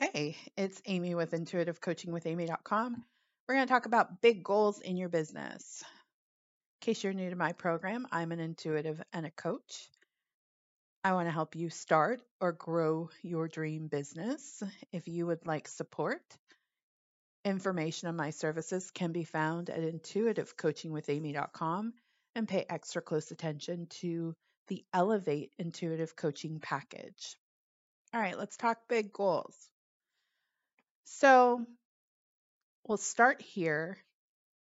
Hey, it's Amy with intuitivecoachingwithamy.com. We're going to talk about big goals in your business. In case you're new to my program, I'm an intuitive and a coach. I want to help you start or grow your dream business. If you would like support, information on my services can be found at intuitivecoachingwithamy.com and pay extra close attention to the Elevate Intuitive Coaching Package. All right, let's talk big goals. So we'll start here.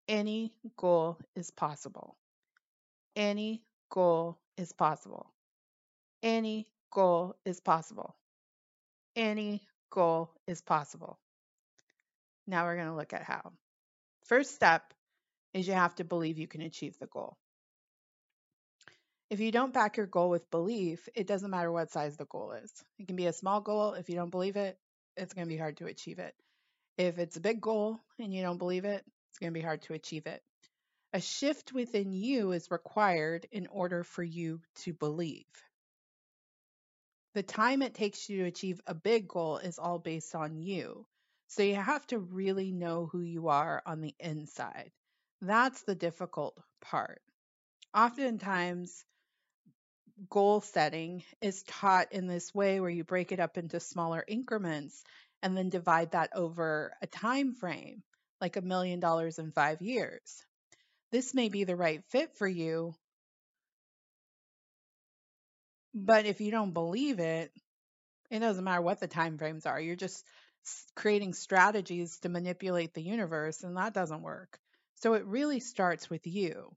Any goal is possible. Any goal is possible. Any goal is possible. Any goal is possible. Now we're going to look at how. First step is you have to believe you can achieve the goal. If you don't back your goal with belief, it doesn't matter what size the goal is. It can be a small goal. If you don't believe it, it's going to be hard to achieve it. If it's a big goal and you don't believe it, it's going to be hard to achieve it. A shift within you is required in order for you to believe. The time it takes you to achieve a big goal is all based on you. So you have to really know who you are on the inside. That's the difficult part. Oftentimes, goal setting is taught in this way where you break it up into smaller increments and then divide that over a time frame like a million dollars in 5 years. This may be the right fit for you, but if you don't believe it, it doesn't matter what the time frames are. You're just creating strategies to manipulate the universe and that doesn't work. So it really starts with you.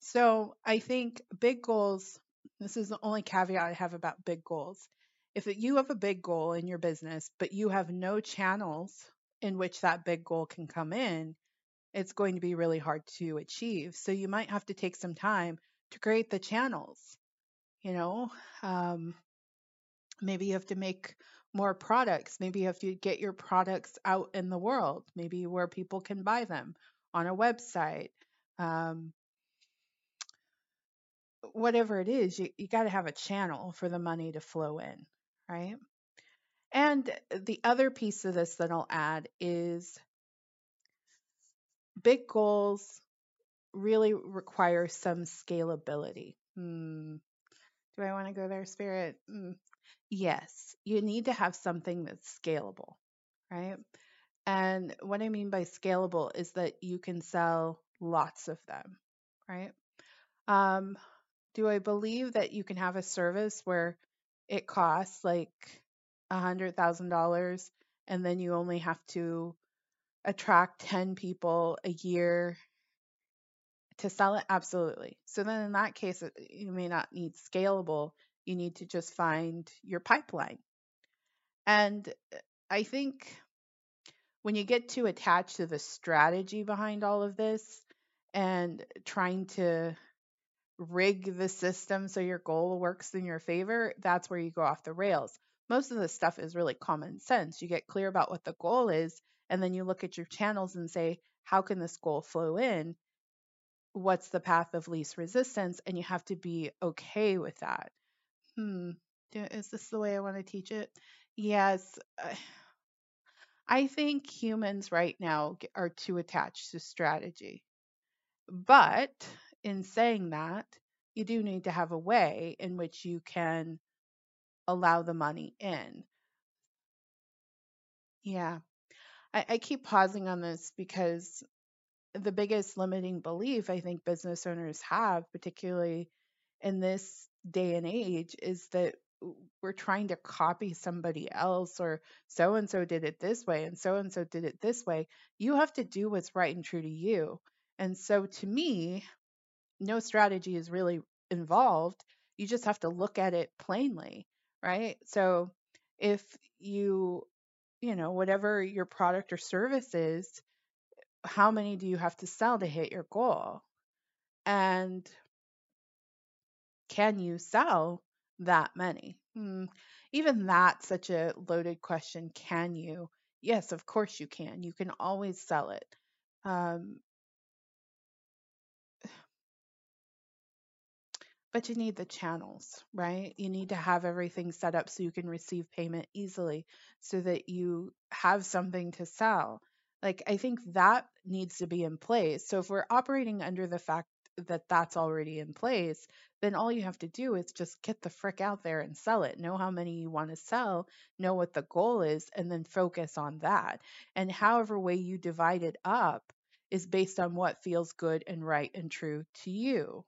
So I think big goals this is the only caveat I have about big goals. If you have a big goal in your business, but you have no channels in which that big goal can come in, it's going to be really hard to achieve. So you might have to take some time to create the channels. You know, um, maybe you have to make more products. Maybe you have to get your products out in the world, maybe where people can buy them on a website. Um, whatever it is, you, you got to have a channel for the money to flow in, right? And the other piece of this that I'll add is big goals really require some scalability. Hmm. Do I want to go there, Spirit? Mm. Yes, you need to have something that's scalable, right? And what I mean by scalable is that you can sell lots of them, right? Um, do I believe that you can have a service where it costs like a hundred thousand dollars and then you only have to attract 10 people a year to sell it? Absolutely. So then in that case, you may not need scalable. You need to just find your pipeline. And uh, I think when you get too attached to the strategy behind all of this and trying to rig the system so your goal works in your favor, that's where you go off the rails. Most of this stuff is really common sense. You get clear about what the goal is, and then you look at your channels and say, how can this goal flow in? What's the path of least resistance? And you have to be okay with that. Hmm, is this the way I want to teach it? Yes. I think humans right now are too attached to strategy. But in saying that, you do need to have a way in which you can allow the money in. Yeah. I, I keep pausing on this because the biggest limiting belief I think business owners have, particularly in this day and age, is that we're trying to copy somebody else or so and so did it this way and so and so did it this way. You have to do what's right and true to you. And so to me, no strategy is really involved. You just have to look at it plainly, right? So if you, you know, whatever your product or service is, how many do you have to sell to hit your goal? And can you sell that many? Hmm. Even that's such a loaded question. Can you? Yes, of course you can. You can always sell it. Um, but you need the channels, right? You need to have everything set up so you can receive payment easily so that you have something to sell. Like, I think that needs to be in place. So, if we're operating under the fact that that's already in place, then all you have to do is just get the frick out there and sell it. Know how many you want to sell, know what the goal is, and then focus on that. And however way you divide it up is based on what feels good and right and true to you.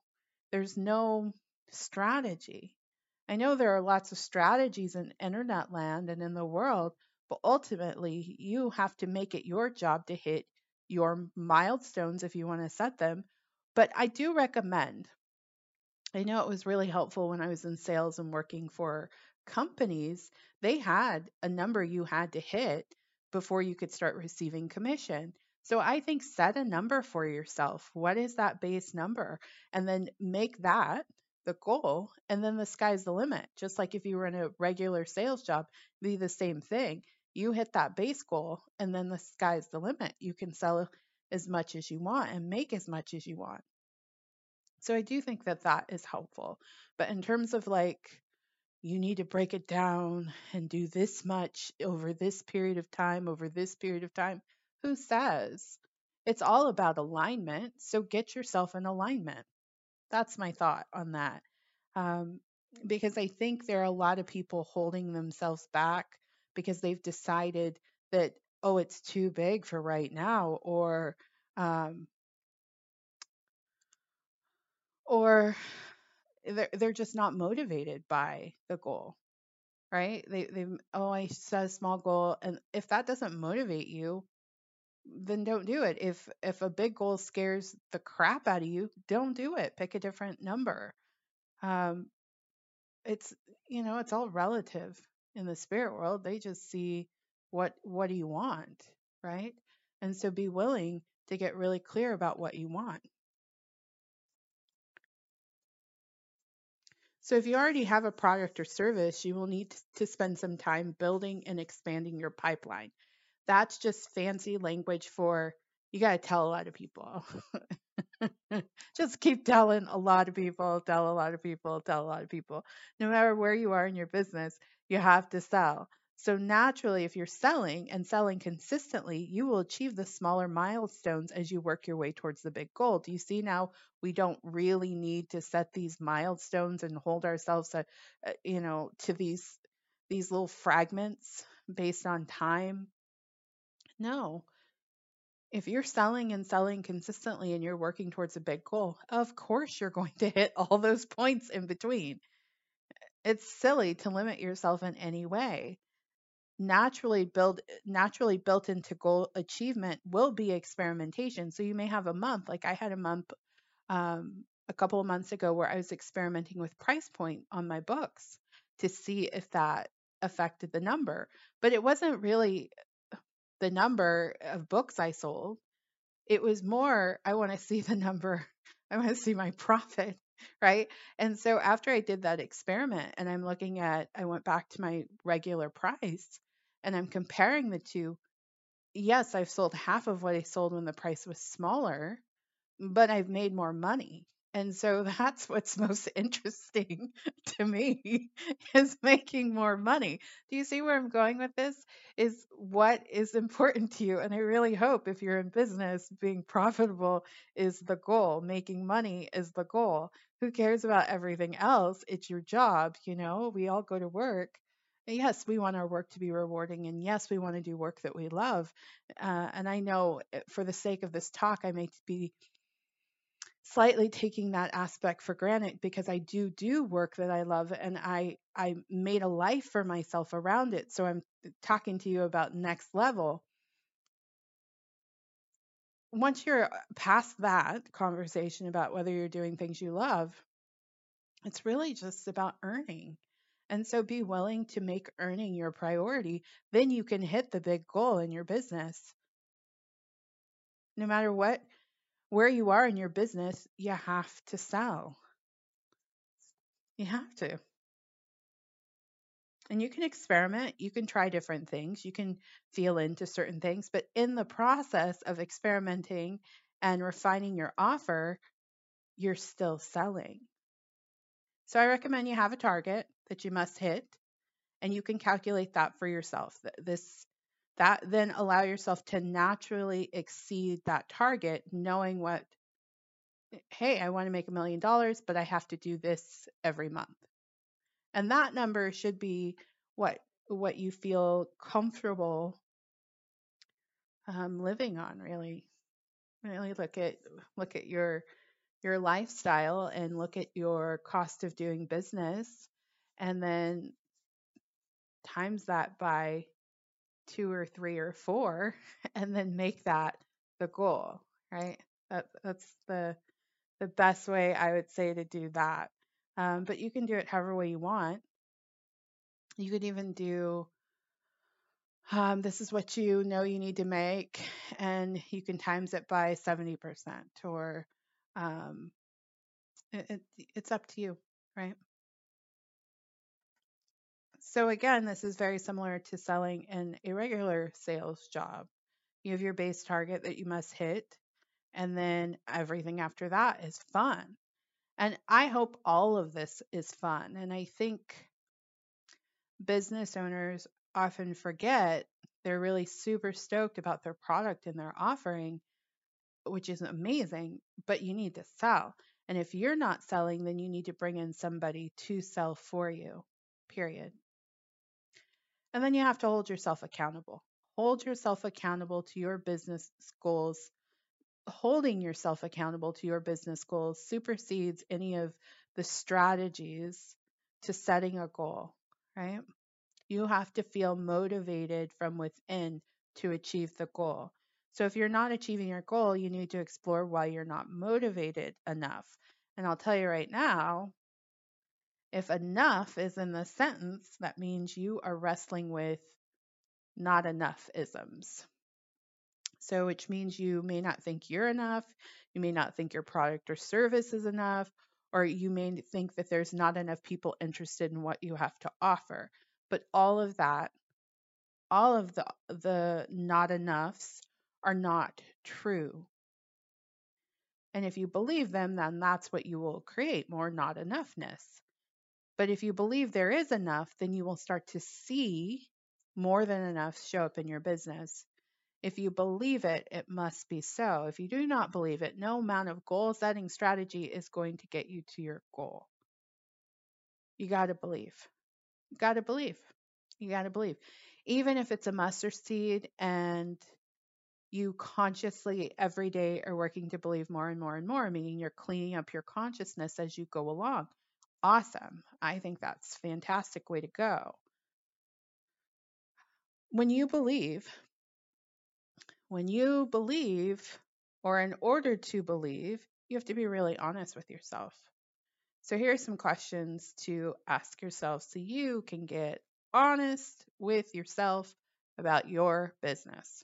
There's no strategy. I know there are lots of strategies in internet land and in the world, but ultimately you have to make it your job to hit your milestones if you want to set them. But I do recommend, I know it was really helpful when I was in sales and working for companies, they had a number you had to hit before you could start receiving commission. So I think set a number for yourself. What is that base number? And then make that the goal, and then the sky's the limit. Just like if you were in a regular sales job, be the same thing. You hit that base goal, and then the sky's the limit. You can sell as much as you want and make as much as you want. So I do think that that is helpful. But in terms of like, you need to break it down and do this much over this period of time, over this period of time, who says? It's all about alignment. So get yourself in alignment. That's my thought on that. Um, because I think there are a lot of people holding themselves back because they've decided that, oh, it's too big for right now, or, um, or they're, they're just not motivated by the goal, right? They, they, oh, I set a small goal. And if that doesn't motivate you, then don't do it. If if a big goal scares the crap out of you, don't do it. Pick a different number. Um, it's you know it's all relative in the spirit world. They just see what what do you want, right? And so be willing to get really clear about what you want. So if you already have a product or service, you will need to spend some time building and expanding your pipeline that's just fancy language for you got to tell a lot of people. just keep telling a lot of people, tell a lot of people, tell a lot of people. No matter where you are in your business, you have to sell. So naturally, if you're selling and selling consistently, you will achieve the smaller milestones as you work your way towards the big goal. Do you see now we don't really need to set these milestones and hold ourselves to, uh, you know, to these these little fragments based on time no. If you're selling and selling consistently and you're working towards a big goal, of course you're going to hit all those points in between. It's silly to limit yourself in any way. Naturally build naturally built into goal achievement will be experimentation. So you may have a month, like I had a month um, a couple of months ago where I was experimenting with price point on my books to see if that affected the number. But it wasn't really the number of books I sold. It was more, I want to see the number, I want to see my profit, right? And so after I did that experiment and I'm looking at, I went back to my regular price and I'm comparing the two. Yes, I've sold half of what I sold when the price was smaller, but I've made more money. And so that's what's most interesting to me is making more money. Do you see where I'm going with this? Is what is important to you. And I really hope if you're in business, being profitable is the goal, making money is the goal. Who cares about everything else? It's your job, you know? We all go to work. Yes, we want our work to be rewarding, and yes, we want to do work that we love. Uh, and I know eh, for the sake of this talk, I may be slightly taking that aspect for granted because I do do work that I love and I I made a life for myself around it. So I'm talking to you about next level. Once you're uh, past that conversation about whether you're doing things you love, it's really just about earning. And so be willing to make earning your priority. Then you can hit the big goal in your business. No matter what where you are in your business, you have to sell. You have to. And you can experiment, you can try different things, you can feel into certain things, but in the process of experimenting and refining your offer, you're still selling. So I recommend you have a target that you must hit and you can calculate that for yourself. This that then allow yourself to naturally exceed that target knowing what hey, I want to make a million dollars, but I have to do this every month. And that number should be what what you feel comfortable um, living on. Really, really look at look at your your lifestyle and look at your cost of doing business, and then times that by two or three or four, and then make that the goal. Right. That that's the the best way I would say to do that. Um, but you can do it however way you want. You could even do um, this is what you know you need to make, and you can times it by 70%, or um, it, it, it's up to you, right? So, again, this is very similar to selling an irregular sales job. You have your base target that you must hit, and then everything after that is fun. And I hope all of this is fun. And I think business owners often forget they're really super stoked about their product and their offering, which is amazing, but you need to sell. And if you're not selling, then you need to bring in somebody to sell for you, period. And then you have to hold yourself accountable. Hold yourself accountable to your business goals. Holding yourself accountable to your business goals supersedes any of the strategies to setting a goal, right? You have to feel motivated from within to achieve the goal. So if you're not achieving your goal, you need to explore why you're not motivated enough. And I'll tell you right now, if enough is in the sentence, that means you are wrestling with not enough isms. So, which means you may not think you're enough, you may not think your product or service is enough, or you may think that there's not enough people interested in what you have to offer. But all of that, all of the the not enoughs are not true. And if you believe them, then that's what you will create more not enoughness. But if you believe there is enough, then you will start to see more than enough show up in your business. If you believe it, it must be so. If you do not believe it, no amount of goal setting strategy is going to get you to your goal. You got to believe. You got to believe. You got to believe. Even if it's a mustard seed and you consciously every day are working to believe more and more and more, meaning you're cleaning up your consciousness as you go along. Awesome. I think that's fantastic way to go. When you believe, when you believe, or in order to believe, you have to be really honest with yourself. So here are some questions to ask yourself so you can get honest with yourself about your business.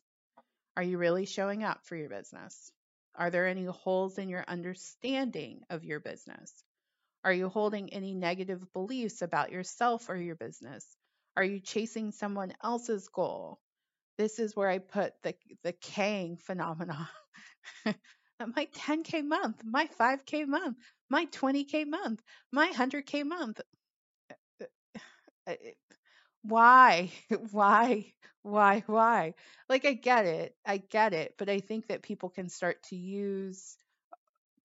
Are you really showing up for your business? Are there any holes in your understanding of your business? Are you holding any negative beliefs about yourself or your business? Are you chasing someone else's goal? This is where I put the the Kang phenomenon. my 10k month, my 5k month, my 20k month, my 100k month. Why? Why? Why? Why? Like I get it. I get it, but I think that people can start to use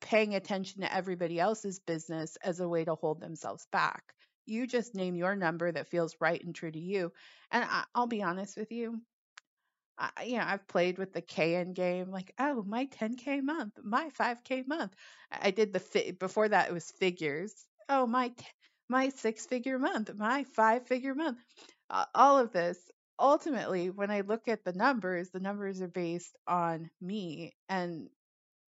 paying attention to everybody else's business as a way to hold themselves back. You just name your number that feels right and true to you. And I, will be honest with you, I, you know, I've played with the KN game, like, oh, my 10K month, my 5K month. I did the fi- before that it was figures. Oh, my t- my six figure month, my five figure month. Uh, all of this ultimately when I look at the numbers, the numbers are based on me and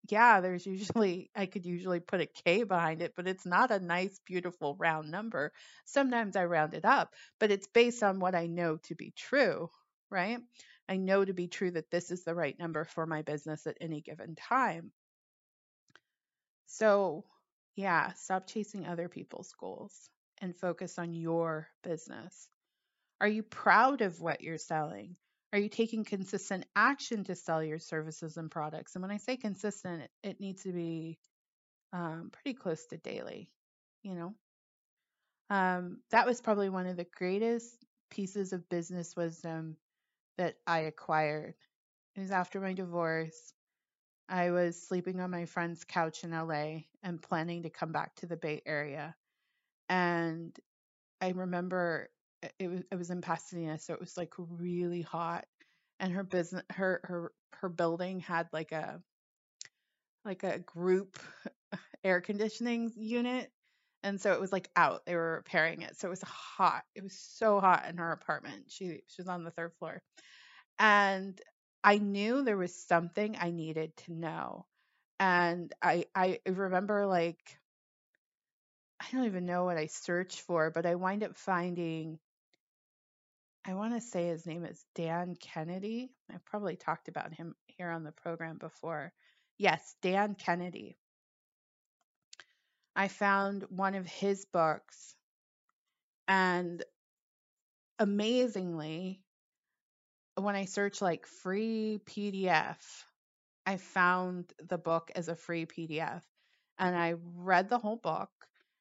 yeah, there's usually I could usually put a K behind it, but it's not a nice, beautiful round number. Sometimes I round it up, but it's based on what I know to be true, right? I know to be true that this is the right number for my business at any given time. So, yeah, stop chasing other people's goals and focus on your business. Are you proud of what you're selling? Are you taking consistent action to sell your services and products? And when I say consistent, it, it needs to be um, pretty close to daily, you know? Um, that was probably one of the greatest pieces of business wisdom that I acquired. It was after my divorce. I was sleeping on my friend's couch in LA and planning to come back to the Bay Area. And I remember it was it was in Pasadena, so it was like really hot. And her business her her her building had like a like a group air conditioning unit. And so it was like out. They were repairing it. So it was hot. It was so hot in her apartment. She she was on the third floor. And I knew there was something I needed to know. And I I remember like I don't even know what I searched for, but I wind up finding I want to say his name is Dan Kennedy. I've probably talked about him here on the program before. Yes, Dan Kennedy. I found one of his books, and amazingly, when I searched like free PDF, I found the book as a free PDF. And I read the whole book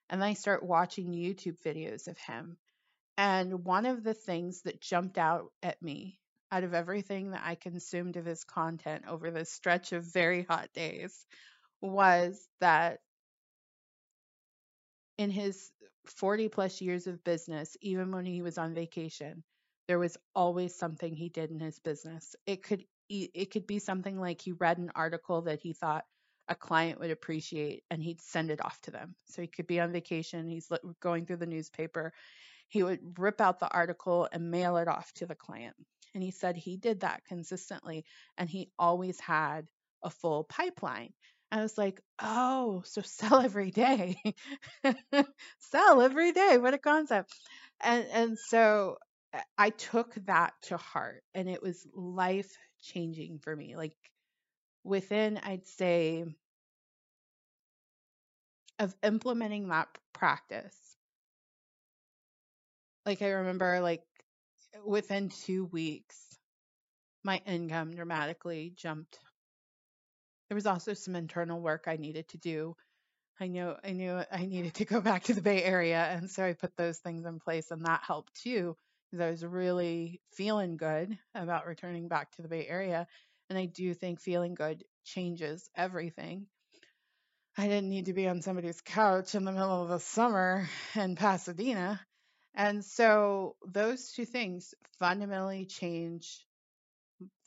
and I start watching YouTube videos of him. And one of the things that jumped out at me out of everything that I consumed of his content over this stretch of very hot days was that in his 40 plus years of business, even when he was on vacation, there was always something he did in his business. It could it could be something like he read an article that he thought a client would appreciate and he'd send it off to them. So he could be on vacation, he's going through the newspaper, he would rip out the article and mail it off to the client. And he said he did that consistently and he always had a full pipeline. I was like, oh, so sell every day. sell every day. What a concept. And and so uh, I took that to heart and it was life changing for me. Like within I'd say of implementing that practice. Like I remember like within 2 weeks my income dramatically jumped there was also some internal work I needed to do. I knew I knew I needed to go back to the Bay Area, and so I put those things in place, and that helped too because I was really feeling good about returning back to the Bay Area. And I do think feeling good changes everything. I didn't need to be on somebody's couch in the middle of the summer in Pasadena. And so those two things fundamentally change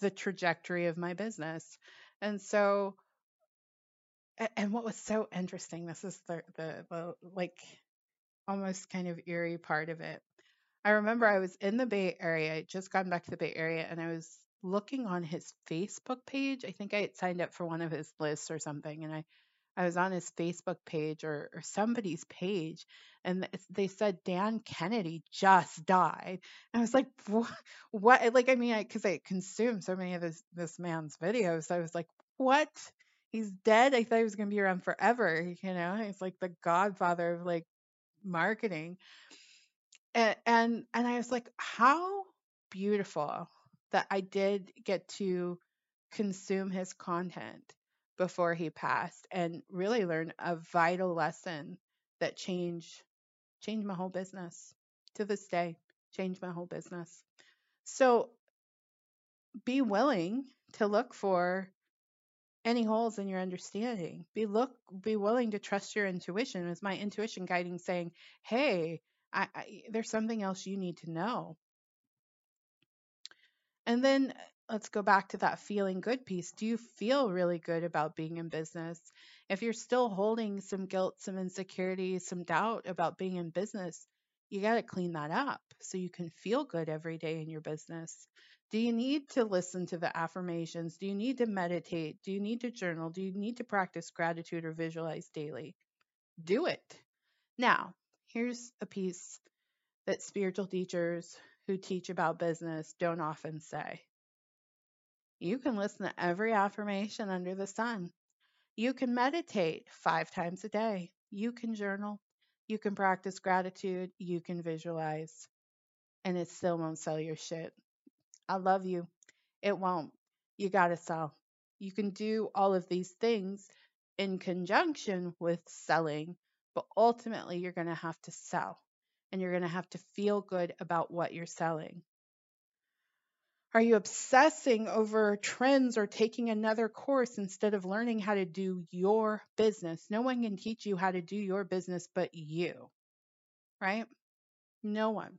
the trajectory of my business. And so, and what was so interesting, this is the, the, the like almost kind of eerie part of it. I remember I was in the Bay Area, I just gotten back to the Bay Area, and I was looking on his Facebook page. I think I had signed up for one of his lists or something, and I I was on his Facebook page or, or somebody's page, and they said Dan Kennedy just died. And I was like, what? what? Like, I mean, because I, I consumed so many of this this man's videos, I was like, what? He's dead. I thought he was going to be around forever. You know, he's like the godfather of like marketing. And, and and I was like, how beautiful that I did get to consume his content before he passed and really learn a vital lesson that changed changed my whole business to this day changed my whole business. So be willing to look for any holes in your understanding. Be look be willing to trust your intuition. Is my intuition guiding saying hey I, I, there's something else you need to know. And then let's go back to that feeling good piece. Do you feel really good about being in business? If you're still holding some guilt, some insecurity, some doubt about being in business, you got to clean that up so you can feel good every day in your business. Do you need to listen to the affirmations? Do you need to meditate? Do you need to journal? Do you need to practice gratitude or visualize daily? Do it. Now, here's a piece that spiritual teachers who teach about business don't often say. You can listen to every affirmation under the sun. You can meditate five times a day. You can journal. You can practice gratitude. You can visualize. And it still won't sell your shit. I love you. It won't. You got to sell. You can do all of these things in conjunction with selling, but ultimately you're going to have to sell. and you're going to have to feel good about what you're selling. Are you obsessing over trends or taking another course instead of learning how to do your business? No one can teach you how to do your business but you, right? No one.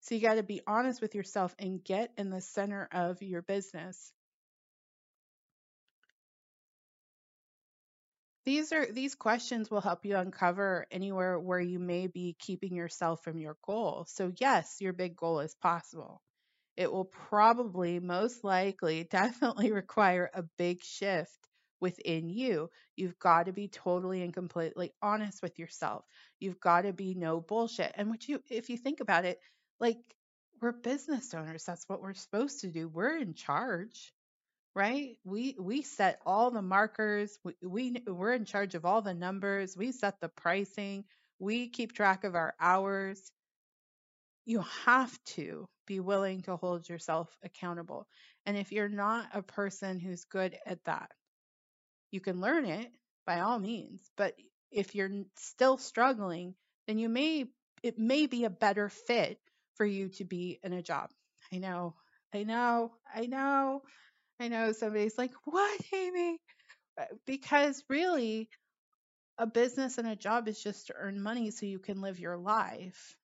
So you got to be honest with yourself and get in the center of your business. These are these questions will help you uncover anywhere where you may be keeping yourself from your goal. So yes, your big goal is possible. It will probably most likely definitely require a big shift within you. You've got to be totally and completely honest with yourself. You've got to be no bullshit. And what you if you think about it, like we're business owners, that's what we're supposed to do. We're in charge right we we set all the markers we, we we're in charge of all the numbers we set the pricing we keep track of our hours you have to be willing to hold yourself accountable and if you're not a person who's good at that you can learn it by all means but if you're still struggling then you may it may be a better fit for you to be in a job i know i know i know I know somebody's like, What, Amy? Uh, because really, a business and a job is just to earn money so you can live your life.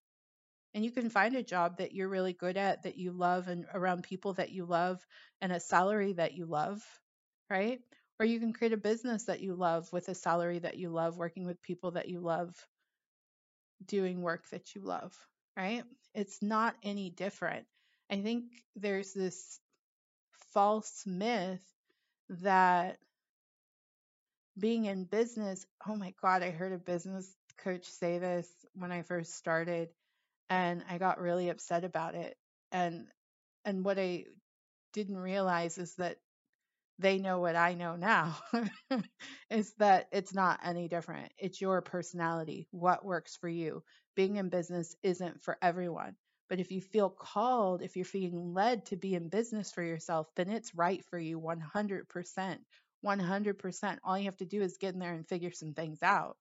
And you can find a job that you're really good at, that you love, and around people that you love, and a salary that you love, right? Or you can create a business that you love with a salary that you love, working with people that you love, doing work that you love, right? It's not any different. I think there's this false myth that being in business, oh my God, I heard a business coach say this when I first started and I got really upset about it. And and what I didn't realize is that they know what I know now is that it's not any different. It's your personality, what works for you. Being in business isn't for everyone. But if you feel called, if you're feeling led to be in business for yourself, then it's right for you 100%. 100%. All you have to do is get in there and figure some things out.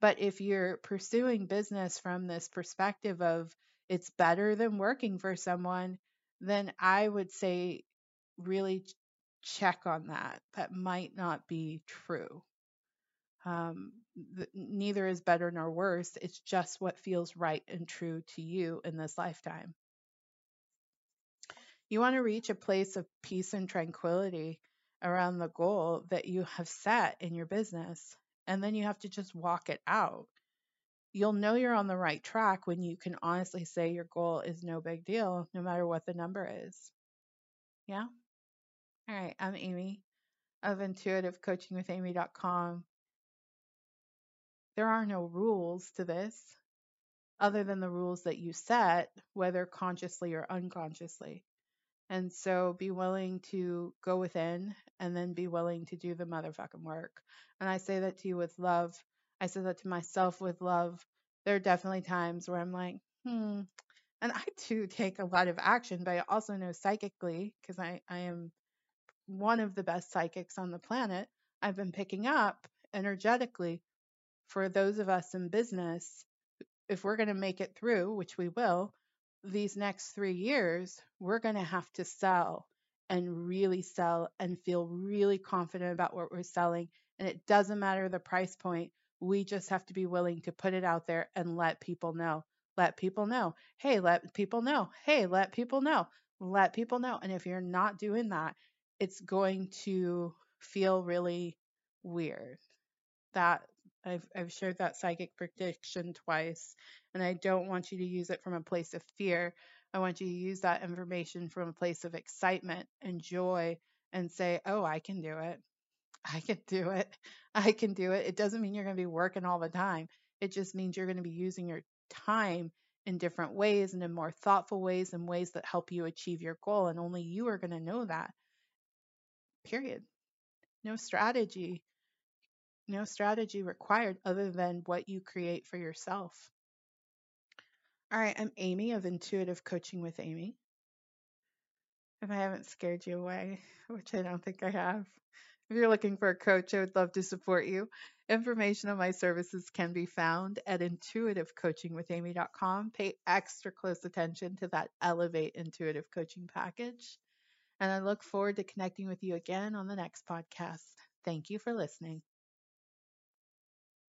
But if you're pursuing business from this perspective of it's better than working for someone, then I would say really check on that. That might not be true. Um, th- neither is better nor worse. It's just what feels right and true to you in this lifetime. You want to reach a place of peace and tranquility around the goal that you have set in your business. And then you have to just walk it out. You'll know you're on the right track when you can honestly say your goal is no big deal, no matter what the number is. Yeah? All right. I'm Amy of intuitivecoachingwithamy.com. There are no rules to this other than the rules that you set, whether consciously or unconsciously. And so be willing to go within and then be willing to do the motherfucking work. And I say that to you with love. I say that to myself with love. There are definitely times where I'm like, hmm. And I too take a lot of action, but I also know psychically, because I, I am one of the best psychics on the planet, I've been picking up energetically for those of us in business, if we're going to make it through, which we will, these next three years, we're going to have to sell and really sell and feel really confident about what we're selling. And it doesn't matter the price point. We just have to be willing to put it out there and let people know. Let people know. Hey, let people know. Hey, let people know. Let people know. And if you're not doing that, it's going to feel really weird. That I've, I've shared that psychic prediction twice, and I don't want you to use it from a place of fear. I want you to use that information from a place of excitement and joy and say, Oh, I can do it. I can do it. I can do it. It doesn't mean you're going to be working all the time. It just means you're going to be using your time in different ways and in more thoughtful ways and ways that help you achieve your goal. And only you are going to know that. Period. No strategy no strategy required other than what you create for yourself. All right, I'm Amy of Intuitive Coaching with Amy. If I haven't scared you away, which I don't think I have, If you're looking for a coach, I would love to support you. Information on my services can be found at intuitivecoachingwithamy.com. Pay extra close attention to that Elevate Intuitive Coaching package. And I look forward to connecting with you again on the next podcast. Thank you for listening.